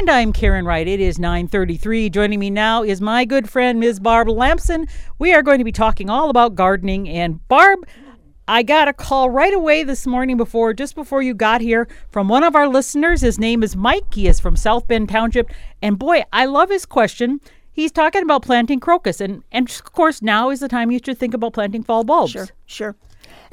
And I'm Karen Wright. It is 9:33. Joining me now is my good friend Ms. Barb Lamson. We are going to be talking all about gardening and Barb I got a call right away this morning before just before you got here from one of our listeners. His name is Mike. He is from South Bend Township. And boy, I love his question. He's talking about planting crocus and and of course now is the time you should think about planting fall bulbs. Sure, sure.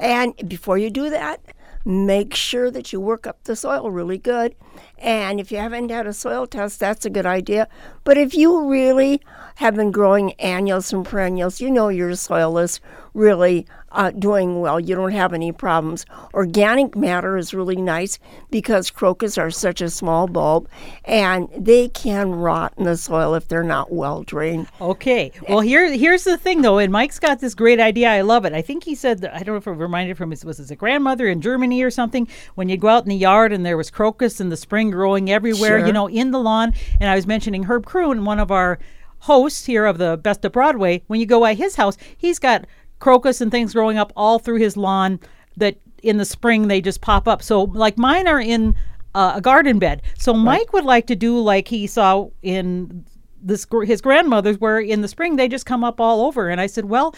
And before you do that, make sure that you work up the soil really good. And if you haven't had a soil test, that's a good idea. But if you really have been growing annuals and perennials, you know your soil is really uh, doing well. You don't have any problems. Organic matter is really nice because crocus are such a small bulb and they can rot in the soil if they're not well drained. Okay. Well, here here's the thing though, and Mike's got this great idea. I love it. I think he said that, I don't know if it reminded from his was his grandmother in Germany or something when you go out in the yard and there was crocus in the spring growing everywhere, Sure. you know, in the lawn. And I was mentioning Herb Kroon, one of our hosts here of the Best of Broadway. When you go by his house, he's got crocus and things growing up all through his lawn that in the spring they just pop up. So like mine are in uh, a garden bed. So Mike would like to do like he saw in this his grandmother's where in the spring they just come up all over and I said, "Well,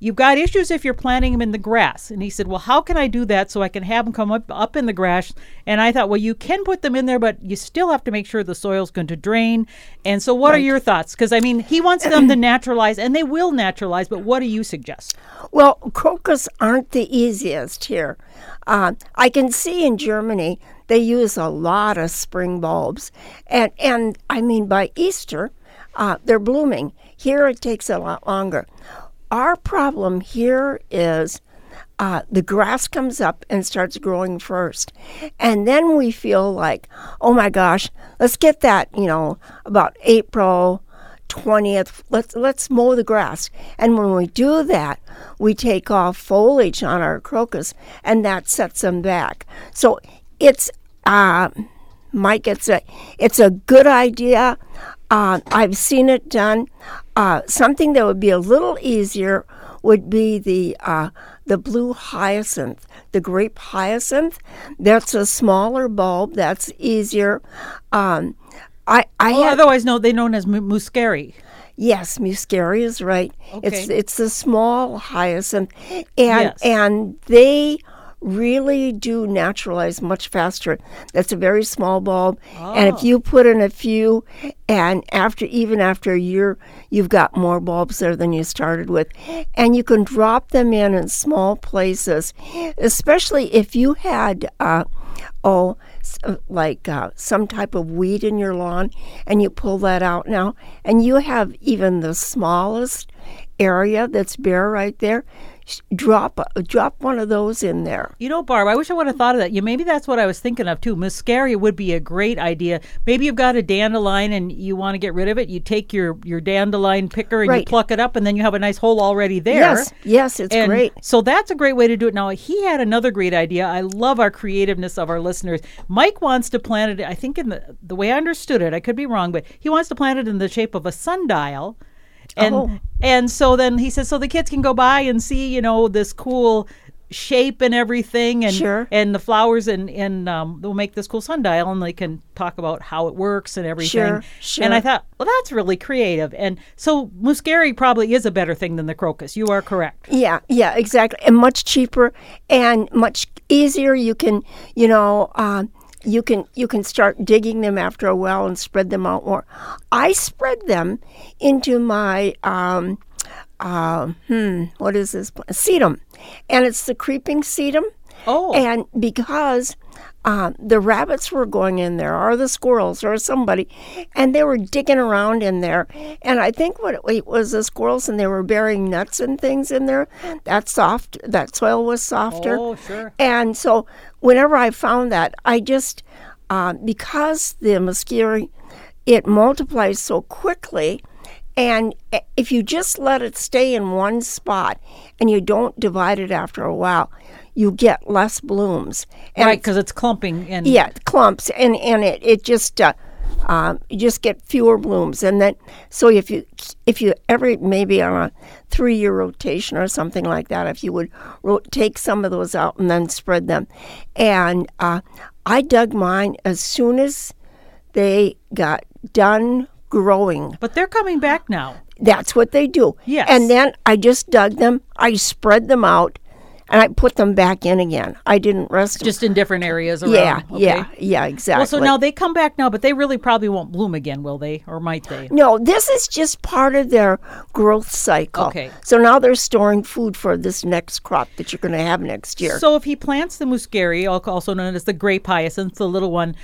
You've got issues if you're planting them in the grass. And he said, Well, how can I do that so I can have them come up, up in the grass? And I thought, Well, you can put them in there, but you still have to make sure the soil's going to drain. And so, what are your thoughts? Because, I mean, he wants them to naturalize, and they will naturalize, but what do you suggest? Well, crocus aren't the easiest here. Uh, I can see in Germany they use a lot of spring bulbs, and and I mean by Easter, uh, they're blooming. Here it takes a lot longer. Our problem here is. Uh, the grass comes up and starts growing first. And then we feel like, oh my gosh, let's get that, you know, about April, 20th let's let's mow the grass and when we do that we take off foliage on our crocus and that sets them back so it's uh mike it's a it's a good idea uh, i've seen it done uh, something that would be a little easier would be the uh, the blue hyacinth, the grape hyacinth. That's a smaller bulb. That's easier. Um, I I Or had- otherwise, no, they're known as mu- muscari. Yes, muscari is right. It's Okay. it's the small hyacinth, and Yes. and they really do naturalize much faster. That's a very small bulb, and Oh. if you put in a few, and after even after a year, you've got more bulbs there than you started with, and you can drop them in in small places, especially if you had. Uh, oh, uh, like uh, some type of weed in your lawn, and you pull that out now, and you have even the smallest area that's bare right there. Drop drop one of those in there. You know, Barb, I wish I would have thought of that. You maybe that's what I was thinking of too. Muscari would be a great idea. Maybe you've got a dandelion and you want to get rid of it. You take your your dandelion picker and you pluck it up, and then you have a nice hole already there. Yes, yes, it's And great. So that's a great way to do it. Now he had another great idea. I love our creativeness of our listeners. Mike wants to plant it. I think in the the way I understood it, I could be wrong, but he wants to plant it in the shape of a sundial. And Oh. and so then he says, so the kids can go by and see, you know, this cool shape and everything, and Sure. and the flowers, and and um, they'll make this cool sundial, and they can talk about how it works and everything. Sure, sure. And I thought, well, that's really creative. And so muscari probably is a better thing than the crocus. You are correct. Yeah, yeah, exactly, and much cheaper and much easier. You can, you know, uh, you can you can start digging them after a while and spread them out more. I spread them into my um, uh, hmm, what is this sedum, and it's the creeping sedum. Oh. and because uh, the rabbits were going in there, or the squirrels, or somebody, and they were digging around in there. And I think what it, it was the squirrels, and they were burying nuts and things in there. That soft, that soil was softer. Oh, sure. And so, whenever I found that, I just uh, because the muscari, it multiplies so quickly. And if you just let it stay in one spot and you don't divide it after a while, you get less blooms. And right, because it's clumping and yeah, clumps, and and it it just uh, um, you just get fewer blooms, and then so if you if you every maybe on a three year rotation or something like that, if you would ro- take some of those out and then spread them, and uh, I dug mine as soon as they got done growing. But they're coming back now. That's what they do. Yes. And then I just dug them, I spread them out, and I put them back in again. I didn't rest them. Just in different areas around. yeah, okay? yeah, yeah, exactly. Well, so now they come back now, but they really probably won't bloom again, will they? Or might they? No, this is just part of their growth cycle. Okay. So now they're storing food for this next crop that you're going to have next year. So if he plants the muscari, also known as the grape hyacinth, the little one,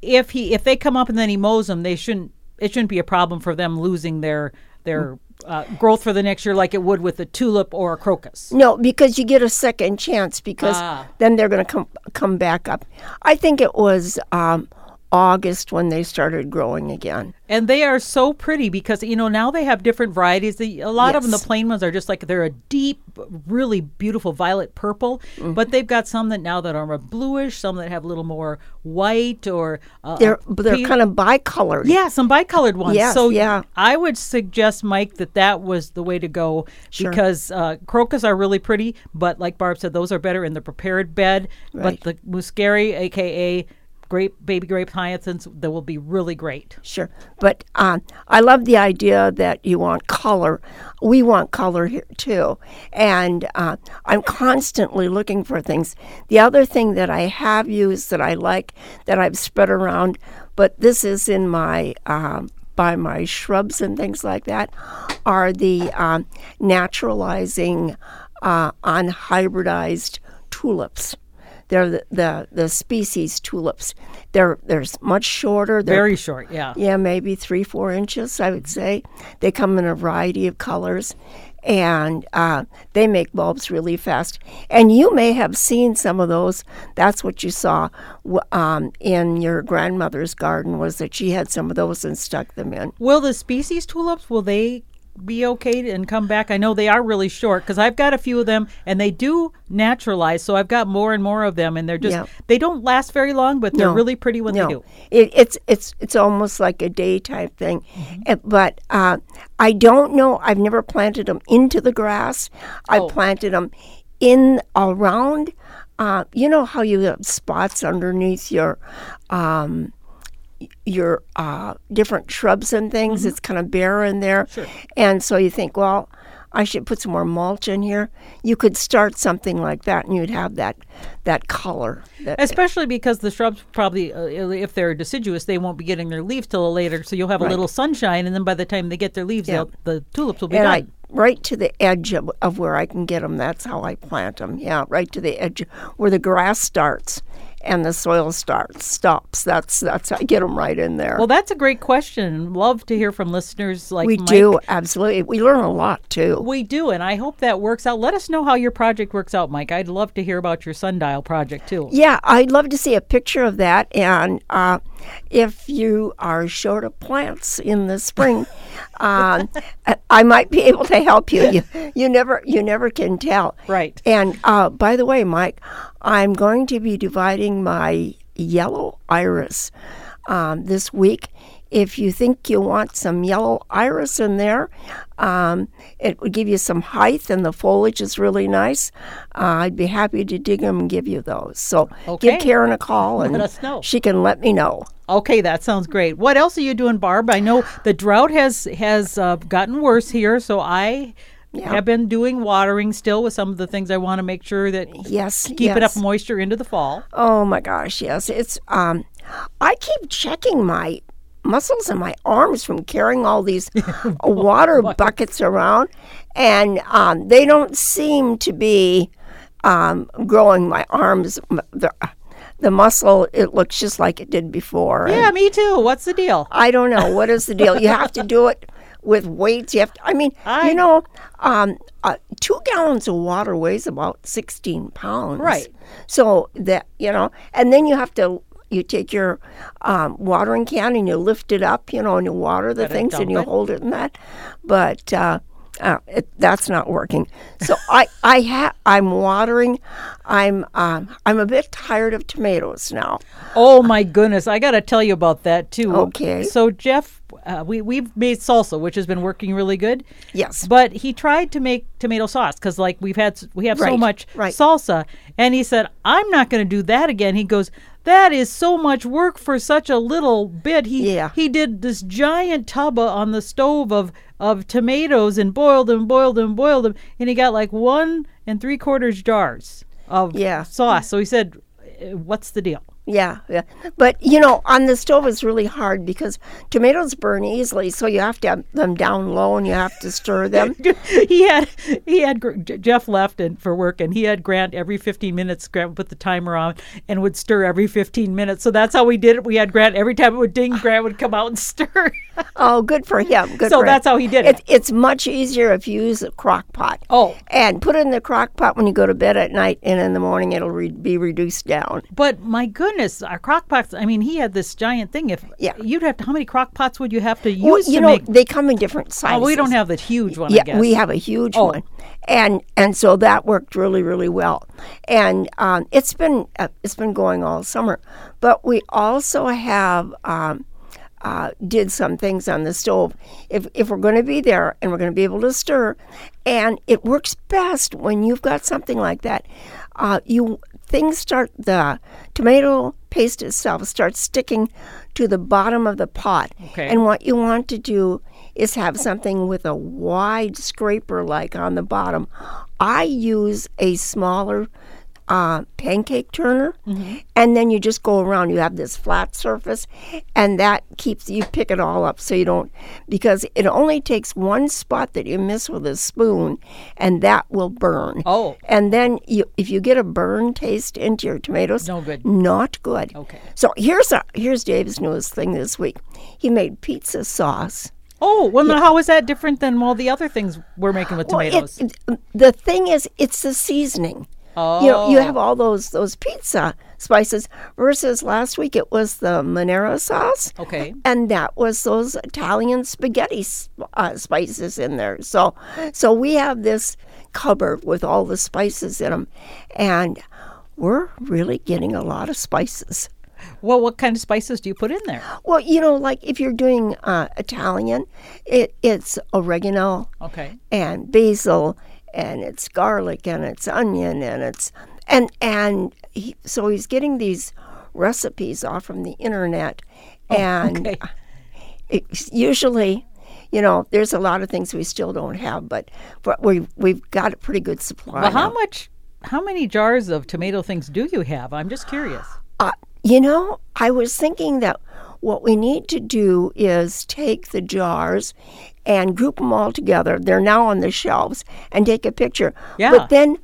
if he if they come up and then he mows them, they shouldn't. It shouldn't be a problem for them losing their their uh, growth for the next year, like it would with a tulip or a crocus. no, because you get a second chance because Ah. then they're going to come come back up. I think it was um, August when they started growing again. And they are so pretty because you know now they have different varieties. The, a lot of them, the plain ones, are just like they're a deep, really beautiful violet purple. Mm-hmm. But they've got some that now that are a bluish, some that have a little more white or uh, They're they're kind of bicolored. Yeah, some bicolored ones. Yes, so yeah. I would suggest, Mike, that that was the way to go Sure. because uh, crocus are really pretty, but like Barb said, those are better in the prepared bed. Right. But the muscari, aka grape baby grape hyacinths, that will be really great. Sure, but um, I love the idea that you want color. We want color here too, and uh, I'm constantly looking for things. The other thing that I have used that I like that I've spread around, but this is in my um, by my shrubs and things like that, are the um, naturalizing, uh, unhybridized tulips. They're the, the, the species tulips. They're they're much shorter. They're Very short, yeah. yeah, maybe three, four inches, I would say. They come in a variety of colors and uh, they make bulbs really fast. And you may have seen some of those. That's what you saw um, in your grandmother's garden was that she had some of those and stuck them in. Will the species tulips will they be okay and come back? I know they are really short because I've got a few of them and they do naturalize. So I've got more and more of them, and they're just Yeah. they don't last very long, but they're No. really pretty when no, they do. It, it's it's it's almost like a day type thing, Mm-hmm. But uh, I don't know. I've never planted them into the grass. I Oh. planted them in around. Uh, you know how you have spots underneath your um, your uh, different shrubs and things. It's kind of bare in there, Mm-hmm. Sure. and so you think, well. I should put some more mulch in here. You could start something like that, and you'd have that that color. That, Especially because the shrubs probably, uh, if they're deciduous, they won't be getting their leaves till later. So you'll have a Right. little sunshine, and then by the time they get their leaves, Yeah. they'll the tulips will be and done. I right to the edge of, of where I can get them. That's how I plant them. Yeah, right to the edge where the grass starts and the soil starts stops. That's that's I get them right in there. well, that's a great question. Love to hear from listeners like we Mike. do absolutely. We learn a lot too. We do, and I hope that works out. Let us know how your project works out, Mike. I'd love to hear about your sundial project too. Yeah, I'd love to see a picture of that. And uh, if you are short of plants in the spring, um, I- might be able to help you. You, you never, you never can tell. Right. And uh, by the way, Mike, I'm going to be dividing my yellow iris um, this week. If you think you want some yellow iris in there, um, it would give you some height, and the foliage is really nice. Uh, I'd be happy to dig them and give you those. So Okay. give Karen a call, and let us know. she can let me know. Okay, that sounds great. What else are you doing, Barb? I know the drought has has uh, gotten worse here, so I have been doing watering still with some of the things I want to make sure that Yes, keep yes. enough moisture into the fall. Oh my gosh, yes. It's um I keep checking my muscles in my arms from carrying all these water buckets around and um, they don't seem to be um, growing my arms the, the muscle it looks just like it did before and Yeah, me too. What's the deal? I don't know what is the deal. You have to do it with weights. You have to. I mean, I- you know, um, uh, two gallons of water weighs about sixteen pounds. Right. So that you know, and then you have to. You take your um, watering can and you lift it up, you know, and you water the Gotta things and you it. hold it in that. But uh, uh, it, that's not working. So I, I ha- I'm watering. I'm, um, I'm a bit tired of tomatoes now. Oh my goodness, I got to tell you about that too. Okay. So Jeff, uh, we we've made salsa, which has been working really good. Yes. But he tried to make tomato sauce because like we've had we have so much right. salsa, and he said I'm not going to do that again. He goes, that is so much work for such a little bit. He Yeah. he did this giant tub o- on the stove of of tomatoes and boiled them, boiled them, boiled them, and he got like one and three quarters jars of Yeah. sauce. So he said, "Uh, "What's the deal?" Yeah, yeah. But you know, on the stove it's really hard because tomatoes burn easily, so you have to have them down low and you have to stir them. he had he had Jeff left and for work, and he had Grant every 15 minutes. Grant would put the timer on and would stir every 15 minutes. So that's how we did it. We had Grant every time it would ding, Grant would come out and stir. oh, good for him. Good So for him. that's how he did it. It's, it's much easier if you use a crock pot. Oh. And put it in the crock pot when you go to bed at night, and in the morning it'll re- be reduced down. but my goodness, our crock pots. I mean, he had this giant thing. If Yeah. you'd have to, how many crock pots would you have to use Well, you to know, make? they come in different sizes. Oh, we don't have the huge one. I Yeah, guess. we have a huge Oh. one, and and so that worked really really well, and um, it's been uh, it's been going all summer, but we also have. Um, uh, did some things on the stove. If, if we're going to be there and we're going to be able to stir, and it works best when you've got something like that. Uh, you things start the tomato paste itself starts sticking to the bottom of the pot, Okay. and what you want to do is have something with a wide scraper like on the bottom. I use a smaller uh, pancake turner, and then you just go around. You have this flat surface, and that keeps you pick it all up so you don't because it only takes one spot that you miss with a spoon, and that will burn. Oh. and then you if you get a burn taste into your tomatoes, No good. not good. Okay. So here's a here's Dave's newest thing this week. He made pizza sauce. Oh, well, now how is that different than all the other things we're making with Well, tomatoes? it- the thing is, it's the seasoning. You know, you Oh. have all those those pizza spices versus last week it was the Monero sauce. okay. And that was those Italian spaghetti uh, spices in there. So, so we have this cupboard with all the spices in them, and we're really getting a lot of spices. Well, what kind of spices do you put in there? Well, you know, like if you're doing uh, Italian, it it's oregano Okay. and basil and it's garlic and it's onion and it's and and he, so he's getting these recipes off from the internet and okay. it's usually you know there's a lot of things we still don't have but but we we've got a pretty good supply Well, how now. much, how many jars of tomato things do you have? I'm just curious. Uh, you know, I was thinking that what we need to do is take the jars and group them all together. They're now on the shelves and take a picture. Yeah. But then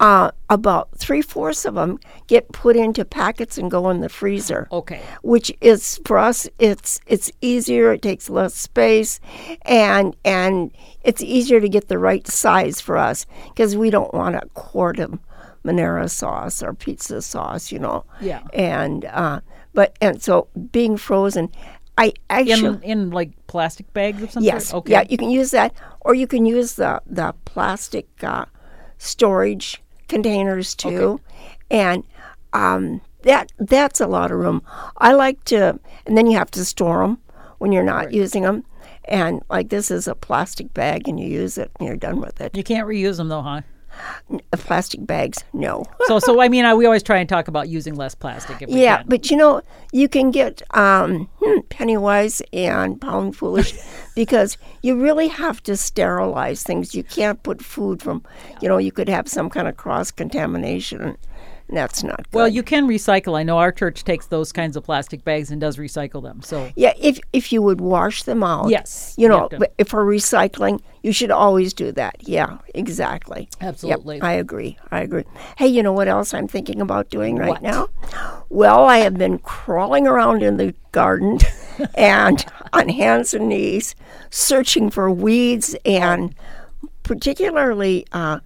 uh, about three fourths of them get put into packets and go in the freezer. Okay. Which is for us, it's it's easier. It takes less space, and and it's easier to get the right size for us because we don't want a quart of Monera sauce or pizza sauce, you know. Yeah. And uh, but and so being frozen, I actually In in like plastic bags of some yes, sort? Okay. yeah, you can use that, or you can use the the plastic uh, storage containers too, and um, that that's a lot of room. I like to, and then you have to store them when you're not using them. And like this is a plastic bag, and you use it, and you're done with it. You can't reuse them though, huh? Plastic bags, no. So so I mean, I, we always try and talk about using less plastic if we Yeah, can. but you know, you can get um, hmm, penny wise and pound foolish because you really have to sterilize things. You can't put food from, you know, you could have some kind of cross contamination, that's not good. Well, you can recycle. I know our church takes those kinds of plastic bags and does recycle them. So yeah, if if you would wash them out, Yes, you you know, but if for recycling, you should always do that. Yeah, exactly. Yep, Absolutely. I agree. I agree. Hey, you know what else I'm thinking about doing right What? now? Well, I have been crawling around in the garden and on hands and knees searching for weeds and particularly uh,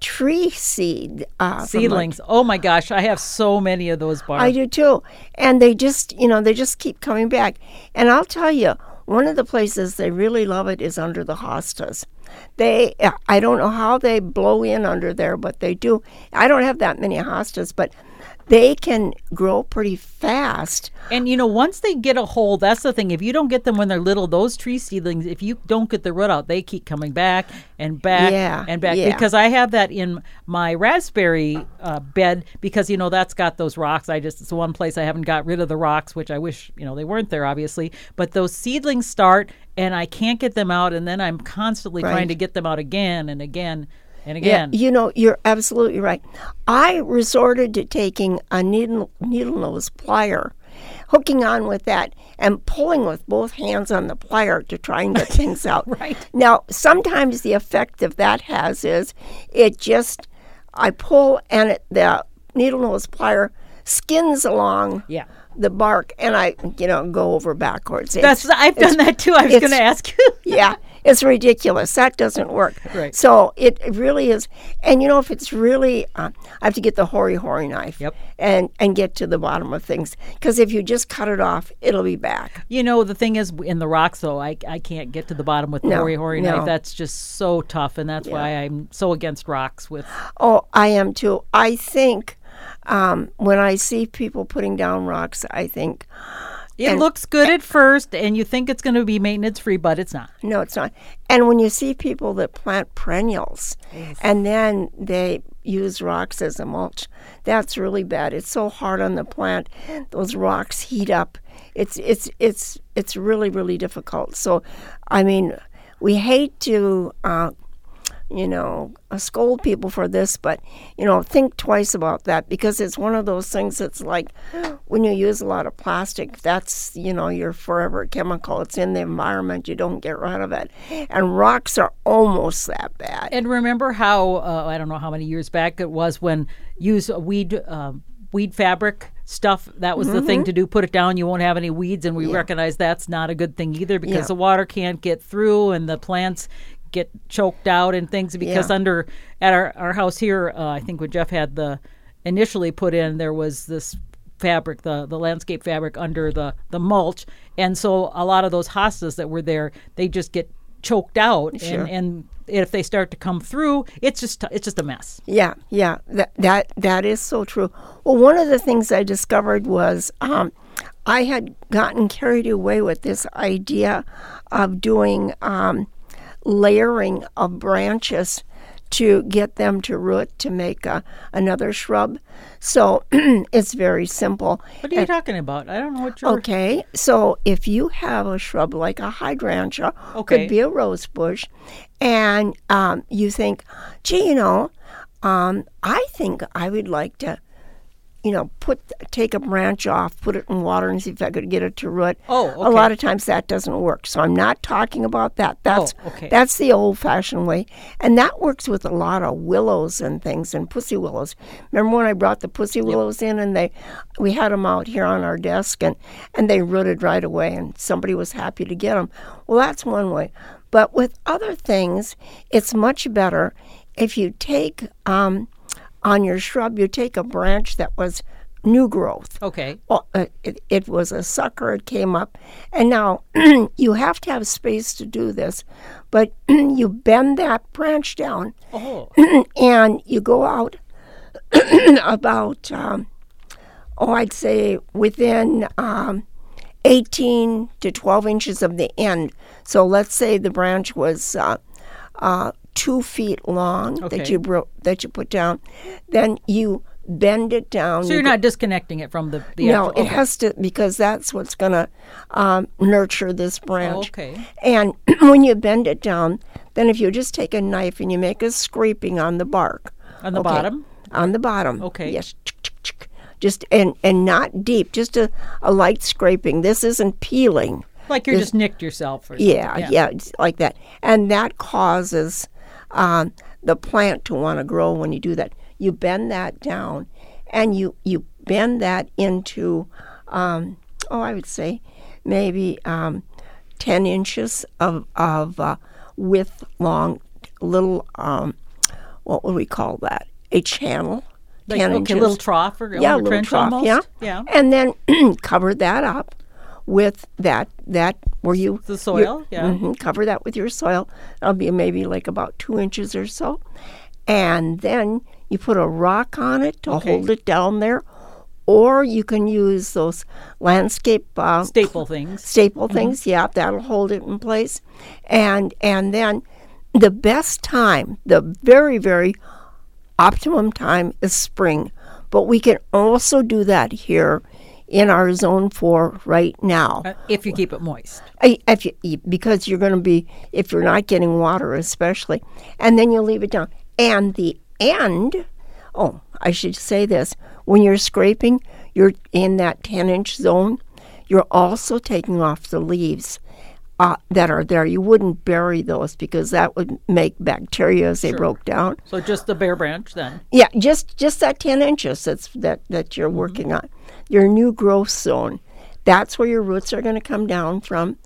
tree seed. Uh, seedlings. Oh my gosh, I have so many of those bars. I do too. And they just, you know, they just keep coming back. And I'll tell you, one of the places they really love it is under the hostas. They, I don't know how they blow in under there, but they do. I don't have that many hostas, but they can grow pretty fast. And you know, once they get a hold, that's the thing. If you don't get them when they're little, those tree seedlings, if you don't get the root out, they keep coming back and back Yeah, and back. yeah. Because I have that in my raspberry uh, bed because you know that's got those rocks. I just it's the one place I haven't got rid of the rocks, which I wish you know they weren't there, obviously. But those seedlings start, and I can't get them out, and then I'm constantly Right. trying to get them out again and again and Yeah, again. you know, you're absolutely right. I resorted to taking a needle needle nose plier, hooking on with that, and pulling with both hands on the plier to try and get things out. Right. Now, sometimes the effect of that has is it just I pull and it, the needle nose plier skins along Yeah. the bark, and I you know go over backwards. That's I've done that too. I was going to ask you. yeah, it's ridiculous. That doesn't work. Right. So it, it really is. And you know, if it's really, uh, I have to get the hori hori knife. Yep. And and get to the bottom of things because if you just cut it off, it'll be back. You know, the thing is, in the rocks, though, I, I can't get to the bottom with the No, hori hori no. knife. That's just so tough, and that's why I'm so against rocks. With Oh, I am too. I think um, when I see people putting down rocks, I think it looks good at first, and you think it's going to be maintenance free, but it's not. No, it's not. And when you see people that plant perennials and then they use rocks as a mulch, that's really bad. It's so hard on the plant. Those rocks heat up. It's it's it's it's really really difficult. So, I mean, we hate to. Uh, you know, uh, scold people for this, but you know, think twice about that because it's one of those things that's like when you use a lot of plastic, that's you know your forever chemical. It's in the environment. You don't get rid of it, and rocks are almost that bad. And remember how uh, I don't know how many years back it was when use a weed uh, weed fabric stuff. That was the Mm-hmm. thing to do. Put it down. You won't have any weeds, and we recognize that's not a good thing either because Yeah. the water can't get through, and the plants get choked out and things because Yeah. under at our, our house here uh, i think when jeff had the initially put in there was this fabric the the landscape fabric under the the mulch and so a lot of those hostas that were there they just get choked out Sure. and and if they start to come through it's just it's just a mess Yeah, yeah, that that that is so true. Well, one of the things I discovered was um, I had gotten carried away with this idea of doing um, layering of branches to get them to root to make a, another shrub. So it's very simple. what are you talking about i don't know what you're Okay, so if you have a shrub like a hydrangea, Okay. could be a rose bush, and um, you think, gee, you know, um, I think I would like to, you know, put take a branch off, put it in water, and see if I could get it to root. Oh, A lot of times that doesn't work, so I'm not talking about that. That's Oh, okay. that's the old-fashioned way, and that works with a lot of willows and things and pussy willows. Remember when I brought the pussy willows in, and they, we had them out here on our desk, and and they rooted right away, and somebody was happy to get them. Well, that's one way, but with other things, it's much better if you take um, on your shrub, you take a branch that was new growth. okay Well, uh, it, it was a sucker. It came up, and now you have to have space to do this, but you bend that branch down, oh and you go out about, um, oh, I'd say within um, 18 to 12 inches of the end. So let's say the branch was uh, uh, two feet long Okay. that you bro- that you put down, then you bend it down. so you you're not disconnecting it from the, the no, actual, it has to because that's what's going to um, nurture this branch. okay. And when you bend it down, then if you just take a knife and you make a scraping on the bark. On the okay, bottom? On the bottom. Okay. Yes. Just and and not deep, just a, a light scraping. This isn't peeling. like you're just nicked yourself or something. Yeah, yeah, like that. And that causes um, the plant to want to grow when you do that. You bend that down and you, you bend that into, um, oh, I would say maybe um, 10 inches of, of uh, width long, little, um, what would we call that? A channel. like, 10 okay inches little trough or, yeah, a little trench trough, almost yeah, yeah and then cover that up with that that where you The soil, yeah. mhm, cover that with your soil. That'll be maybe like about two inches or so, and then you put a rock on it to Okay. hold it down there, or you can use those landscape uh, Staple things. staple things. Yeah, that'll hold it in place. And and then the best time, the very very optimum time is spring. But we can also do that here in our zone 4 right now. Uh, if you keep it moist. I- If you, because you're going to be if you're not getting water especially and then you leave it down and the end oh i should say this when you're scraping you're in that 10 inch zone you're also taking off the leaves uh, that are there you wouldn't bury those because that would make bacteria as they broke down So just the bare branch then. yeah, just just that ten inches that's that that you're working on. Your new growth zone. That's where your roots are going to come down from,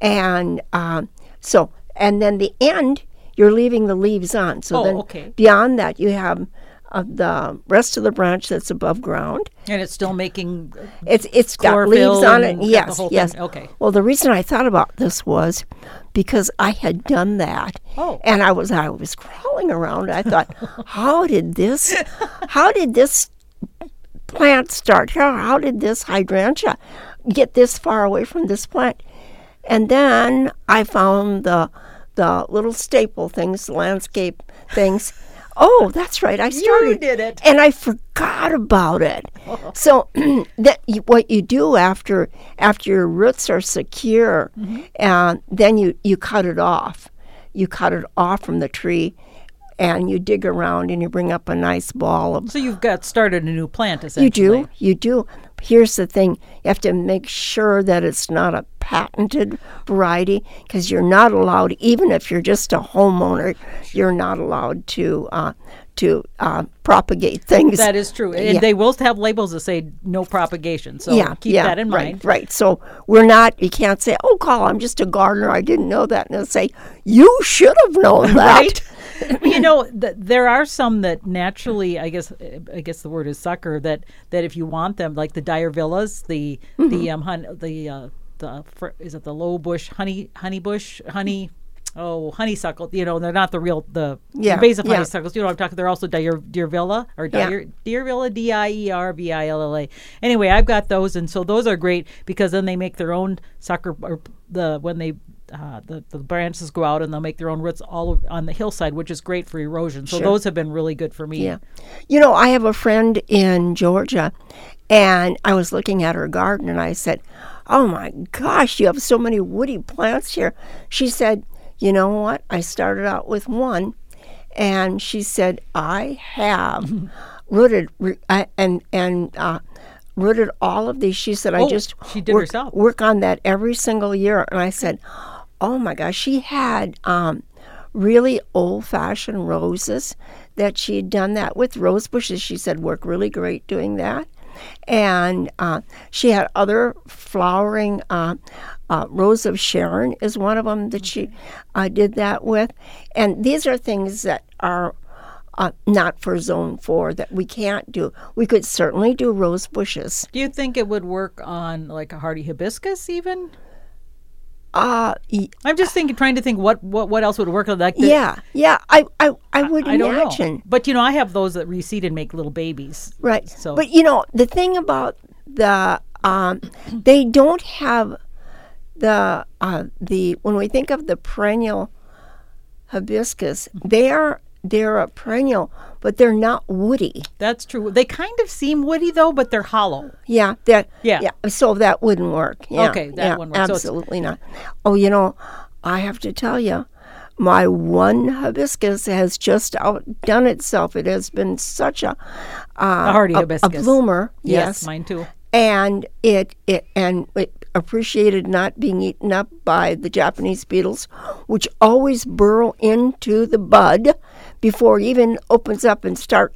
and um, so and then the end you're leaving the leaves on. So Oh, then okay. beyond that you have uh, the rest of the branch that's above ground. And it's still making It's it's got leaves on it. and got the Yes, yes. thing. Okay. Well, the reason I thought about this was because I had done that, Oh. and I was I was crawling around. I thought, how did this, how did this plant start? How how did this hydrangea get this far away from this plant? And then I found the the little staple things, the landscape things. Oh, that's right. I started You did it. and I forgot about it. Oh. So that you, what you do after after your roots are secure, mm-hmm. and then you you cut it off. You cut it off from the tree, and you dig around and you bring up a nice ball of so you've got started a new plant essentially. you do, you do. Here's the thing: you have to make sure that it's not a patented variety because you're not allowed, even if you're just a homeowner, you're not allowed to uh, to uh, propagate things. That is true. And Yeah. they will have labels that say no propagation. So yeah, keep yeah, that in right, mind. Right. So we're not. You can't say, "Oh, Carl, I'm just a gardener. I didn't know that." And they'll say, "You should have known that." Right? you know, th- there are some that naturally, I guess, I guess the word is sucker. That that if you want them, like the Diervillas, the Mm-hmm. the um hun- the uh, the fr- is it the low bush honey honey bush honey. Oh, honeysuckle! You know they're not the real the Yeah, invasive yeah. honeysuckles. You know what I'm talking. They're also Villa or Yeah. Dyer Deer Villa D I E R V I L L A. Anyway, I've got those, and so those are great because then they make their own sucker or the when they uh, the the branches go out and they'll make their own roots all on the hillside, which is great for erosion. So Sure. those have been really good for me. Yeah. You know, I have a friend in Georgia, and I was looking at her garden, and I said, Oh my gosh, you have so many woody plants here. She said, You know what? I started out with one, and she said, I have rooted I- and, and, uh, rooted all of these. She said, I Oh, just she did work, herself. work on that every single year. And I said, Oh my gosh, she had um, really old fashioned roses that she had done that with. Rose bushes, she said, work really great doing that. And uh, she had other flowering. Uh, uh, Rose of Sharon is one of them that she uh, did that with. And these are things that are uh, not for zone four that we can't do. We could certainly do rose bushes. Do you think it would work on like a hardy hibiscus even? Uh, I'm just thinking, trying to think what what, what else would work on like the, yeah, yeah, I, I, I would I don't imagine. know. But you know, I have those that reseed and make little babies. Right. So- but you know, the thing about the um, they don't have the uh, the when we think of the perennial hibiscus, they are they're a perennial, but they're not woody. That's true. They kind of seem woody though, but they're hollow. Yeah, that Yeah. yeah. So that wouldn't work. Yeah, Okay, that yeah, wouldn't work. So Absolutely not. Oh, you know, I have to tell you, my one hibiscus has just outdone itself. It has been such a uh, A hardy a, hibiscus. a bloomer. Yes, Yes, mine too. and it, it and it appreciated not being eaten up by the Japanese beetles, which always burrow into the bud before it even opens up and start,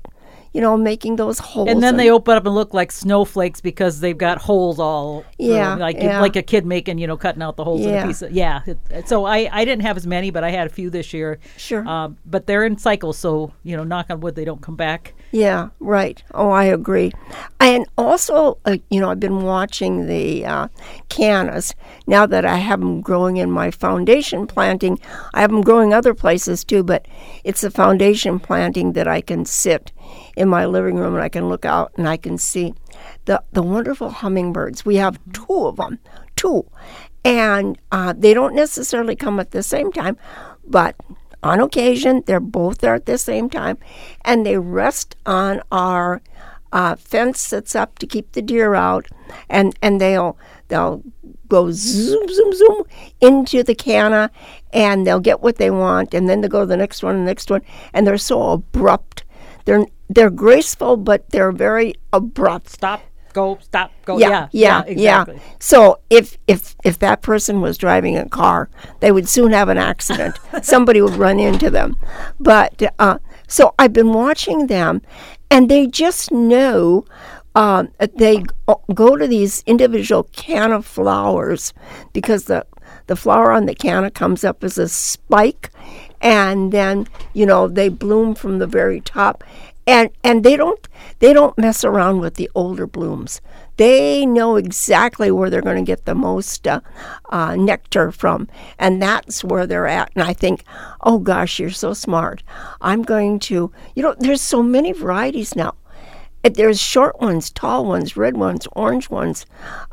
you know, making those holes. And then in- they open up and look like snowflakes because they've got holes all. Yeah, them, like yeah. like a kid making you know cutting out the holes in Yeah. a piece. Of, yeah. So I I didn't have as many, but I had a few this year. Sure. Um, but they're in cycles, so you know, knock on wood, they don't come back. Yeah, right. Oh, I agree. And also, uh, you know, I've been watching the uh, cannas. Now that I have them growing in my foundation planting, I have them growing other places too, but it's a foundation planting that I can sit in my living room and I can look out and I can see. the the wonderful hummingbirds. We have two of them, two, and uh, they don't necessarily come at the same time, but on occasion they're both there at the same time, and they rest on our uh, fence that's up to keep the deer out, and and they'll they'll go zoom zoom zoom into the canna, and they'll get what they want, and then they go to the next one, and the next one, and they're so abrupt. They're they're graceful, but they're very abrupt. Stop, go, stop, go. Yeah, Yeah, yeah, exactly. yeah. So if if if that person was driving a car, they would soon have an accident. Somebody would run into them. But uh, so I've been watching them, and they just know. Um, they go to these individual canna flowers because the the flower on the canna comes up as a spike, and then you know they bloom from the very top and and they don't they don't mess around with the older blooms. They know exactly where they're going to get the most uh, uh, nectar from and that's where they're at. And i think oh gosh you're so smart. I'm going to you know there's so many varieties now there's short ones tall ones red ones orange ones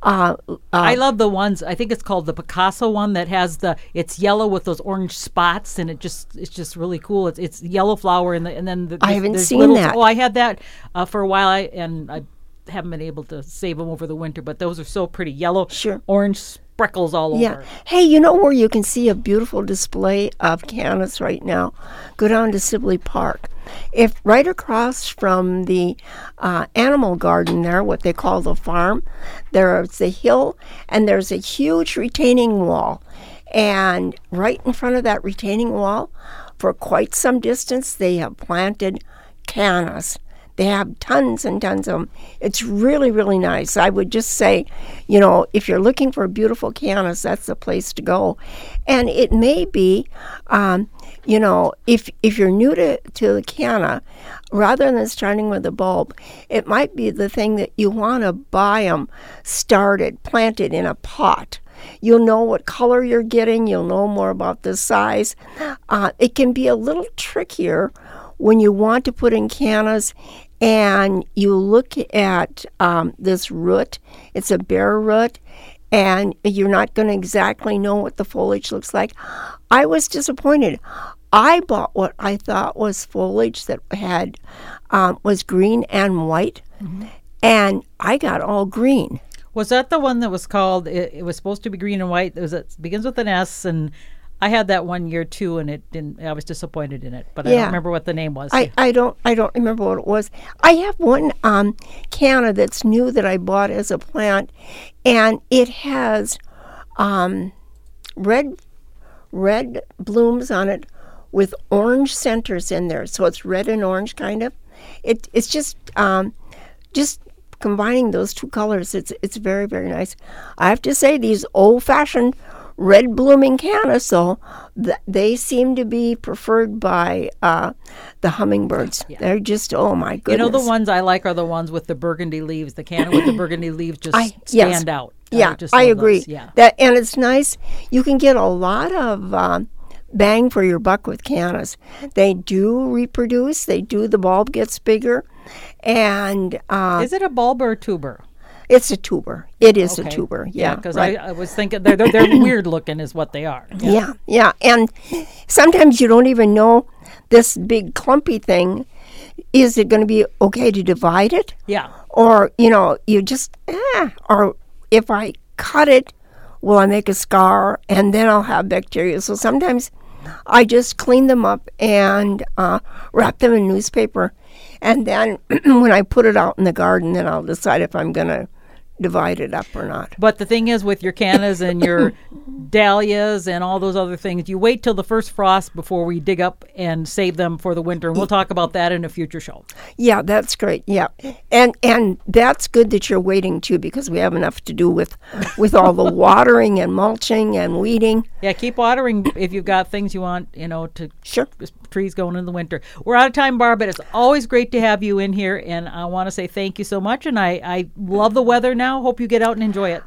uh, uh, I love the ones. I think it's called the Picasso one that has the. It's yellow with those orange spots, and it just it's just really cool. It's it's yellow flower, and the, and then the, I haven't seen little- that. Oh, I had that uh, for a while, I and I haven't been able to save them over the winter. But those are so pretty. Yellow, Sure. orange sprinkles all over. Yeah. over. Hey, you know where you can see a beautiful display of cannas right now? Go down to Sibley Park. If right across from the uh, animal garden there, what they call the farm, there's a hill and there's a huge retaining wall. And right in front of that retaining wall, for quite some distance, they have planted cannas. They have tons and tons of them. It's really, really nice. I would just say, you know, if you're looking for a beautiful cannas, that's the place to go. And it may be, um, you know, if if you're new to, to the canna, rather than starting with a bulb, it might be the thing that you want to buy them started, planted in a pot. You'll know what color you're getting. You'll know more about the size. Uh, it can be a little trickier when you want to put in cannas and you look at um, this root. It's a bare root, and you're not going to exactly know what the foliage looks like. I was disappointed. I bought what I thought was foliage that had um, was green and white, and I got all green. Was that the one that was called? It, it was supposed to be green and white. It was it begins with an S, and I had that one year too, and it didn't. I was disappointed in it, but I don't remember what the name was. I, I don't I don't remember what it was. I have one um, canna that's new that I bought as a plant, and it has um, red red blooms on it with orange centers in there. So it's red and orange kind of. It it's just um, just combining those two colors. It's it's very very nice. I have to say these old fashioned red blooming cannas though th- they seem to be preferred by uh, the hummingbirds. They're just oh my goodness. you know the ones I like are the ones with the burgundy leaves. The can with the burgundy leaves just I- stand yes. out. Yeah, just I agree. those, Yeah. That and it's nice. You can get a lot of um, bang for your buck with cannas. They do reproduce. They do. The bulb gets bigger, and uh, Is it a bulb or a tuber? It's a tuber. It is a tuber. Yeah, because right. I, I was thinking they're they're, they're weird looking, is what they are. Yeah, yeah. And sometimes you don't even know this big clumpy thing. Is it going to be okay to divide it? Yeah. Or, you know, you just, eh. Or if I cut it, will I make a scar and then I'll have bacteria? So sometimes I just clean them up and uh, wrap them in newspaper. And then when I put it out in the garden, then I'll decide if I'm going to divide it up or not. But the thing is, with your cannas and your dahlias and all those other things, you wait till the first frost before we dig up and save them for the winter. And we'll talk about that in a future show. Yeah, that's great. Yeah, and and that's good that you're waiting too because we have enough to do with with all the watering and mulching and weeding. Yeah, keep watering if you've got things you want, you know, to Sure. Trees going in the winter. We're out of time, Barb, but it's always great to have you in here. And I want to say thank you so much. And I, I love the weather now. Hope you get out and enjoy it.